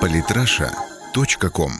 Политраша.ком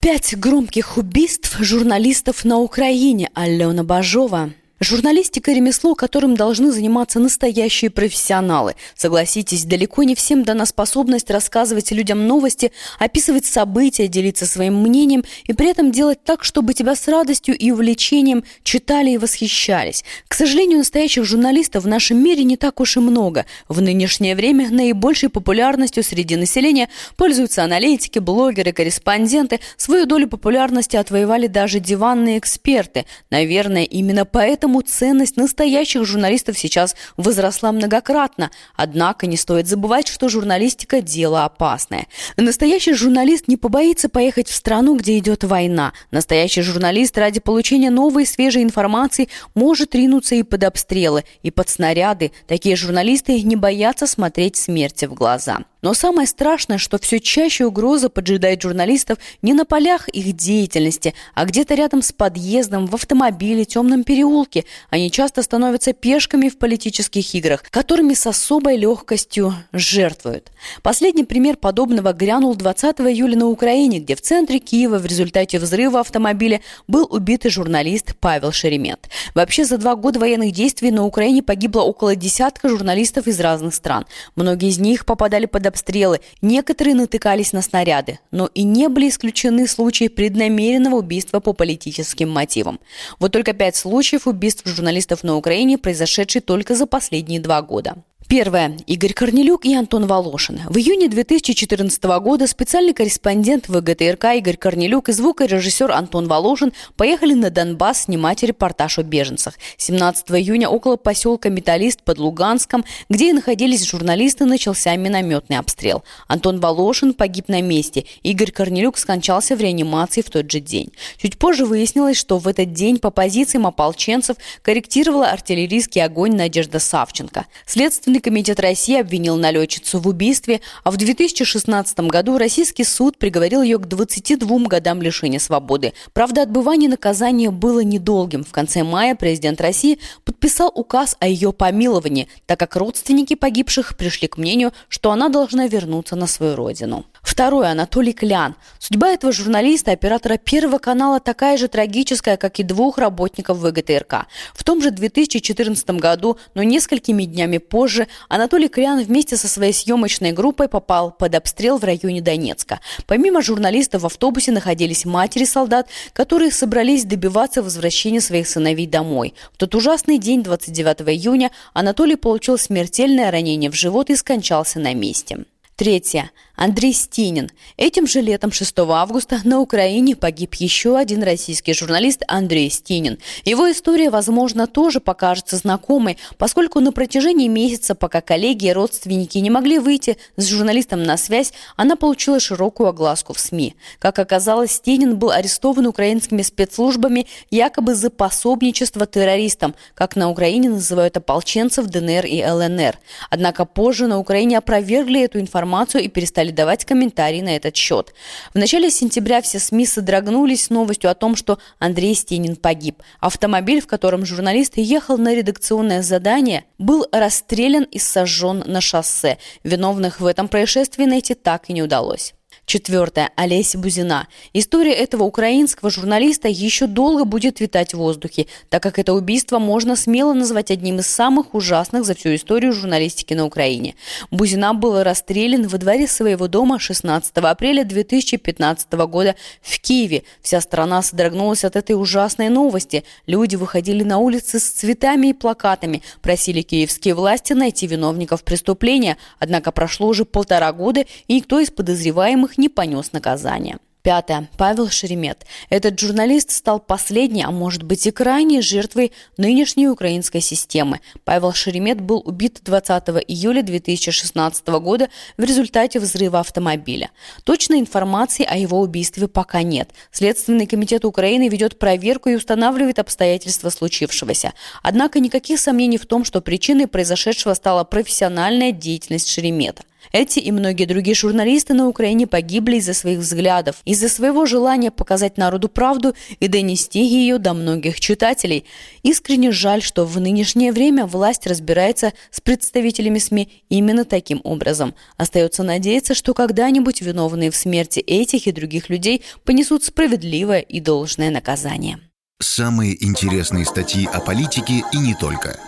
Пять громких убийств журналистов на Украине. Алена Бажова. Журналистика – ремесло, которым должны заниматься настоящие профессионалы. Согласитесь, далеко не всем дана способность рассказывать людям новости, описывать события, делиться своим мнением и при этом делать так, чтобы тебя с радостью и увлечением читали и восхищались. К сожалению, настоящих журналистов в нашем мире не так уж и много. В нынешнее время наибольшей популярностью среди населения пользуются аналитики, блогеры, корреспонденты. Свою долю популярности отвоевали даже диванные эксперты. Наверное, именно поэтому Поэтому ценность настоящих журналистов сейчас возросла многократно. Однако не стоит забывать, что журналистика – дело опасное. Настоящий журналист не побоится поехать в страну, где идет война. Настоящий журналист ради получения новой свежей информации может ринуться и под обстрелы, и под снаряды. Такие журналисты не боятся смотреть смерти в глаза. Но самое страшное, что все чаще угроза поджидает журналистов не на полях их деятельности, а где-то рядом с подъездом, в автомобиле, темном переулке. Они часто становятся пешками в политических играх, которыми с особой легкостью жертвуют. Последний пример подобного грянул 20 июля на Украине, где в центре Киева в результате взрыва автомобиля был убитый журналист Павел Шеремет. Вообще за два года военных действий на Украине погибло около десятка журналистов из разных стран. Многие из них попадали под обстрелы, некоторые натыкались на снаряды, но и не были исключены случаи преднамеренного убийства по политическим мотивам. Вот только пять случаев убийств журналистов на Украине, произошедшие только за последние два года. Первое. Игорь Корнелюк и Антон Волошин. В июне 2014 года специальный корреспондент ВГТРК Игорь Корнелюк и звукорежиссер Антон Волошин поехали на Донбасс снимать репортаж о беженцах. 17 июня около поселка Металлист под Луганском, где и находились журналисты, начался минометный обстрел. Антон Волошин погиб на месте. Игорь Корнелюк скончался в реанимации в тот же день. Чуть позже выяснилось, что в этот день по позициям ополченцев корректировала артиллерийский огонь Надежда Савченко. Следственный Следственный комитет России обвинил налетчицу в убийстве, а в 2016 году российский суд приговорил ее к 22 годам лишения свободы. Правда, отбывание наказания было недолгим. В конце мая президент России подписал указ о ее помиловании, так как родственники погибших пришли к мнению, что она должна вернуться на свою родину. Второе. Анатолий Клян. Судьба этого журналиста, оператора Первого канала, такая же трагическая, как и двух работников ВГТРК. В том же 2014 году, но несколькими днями позже, Анатолий Клян вместе со своей съемочной группой попал под обстрел в районе Донецка. Помимо журналистов в автобусе находились матери солдат, которые собрались добиваться возвращения своих сыновей домой. В тот ужасный день, 29 июня, Анатолий получил смертельное ранение в живот и скончался на месте. Третье. Андрей Стенин. Этим же летом 6 августа на Украине погиб еще один российский журналист Андрей Стенин. Его история, возможно, тоже покажется знакомой, поскольку на протяжении месяца, пока коллеги и родственники не могли выйти с журналистом на связь, она получила широкую огласку в СМИ. Как оказалось, Стенин был арестован украинскими спецслужбами якобы за пособничество террористам, как на Украине называют ополченцев ДНР и ЛНР. Однако позже на Украине опровергли эту информацию и перестали стали давать комментарии на этот счет. В начале сентября все СМИ содрогнулись новостью о том, что Андрей Стенин погиб. Автомобиль, в котором журналист ехал на редакционное задание, был расстрелян и сожжен на шоссе. Виновных в этом происшествии найти так и не удалось. Четвертое. Олеся Бузина. История этого украинского журналиста еще долго будет витать в воздухе, так как это убийство можно смело назвать одним из самых ужасных за всю историю журналистики на Украине. Бузина был расстрелян во дворе своего дома 16 апреля 2015 года в Киеве. Вся страна содрогнулась от этой ужасной новости. Люди выходили на улицы с цветами и плакатами, просили киевские власти найти виновников преступления. Однако прошло уже полтора года, и никто из подозреваемых не понес наказание. Пятое. Павел Шеремет. Этот журналист стал последней, а может быть и крайней жертвой нынешней украинской системы. Павел Шеремет был убит 20 июля 2016 года в результате взрыва автомобиля. Точной информации о его убийстве пока нет. Следственный комитет Украины ведет проверку и устанавливает обстоятельства случившегося. Однако никаких сомнений в том, что причиной произошедшего стала профессиональная деятельность Шеремета – Эти и многие другие журналисты на Украине погибли из-за своих взглядов, из-за своего желания показать народу правду и донести ее до многих читателей. Искренне жаль, что в нынешнее время власть разбирается с представителями СМИ именно таким образом. Остается надеяться, что когда-нибудь виновные в смерти этих и других людей понесут справедливое и должное наказание. Самые интересные статьи о политике и не только –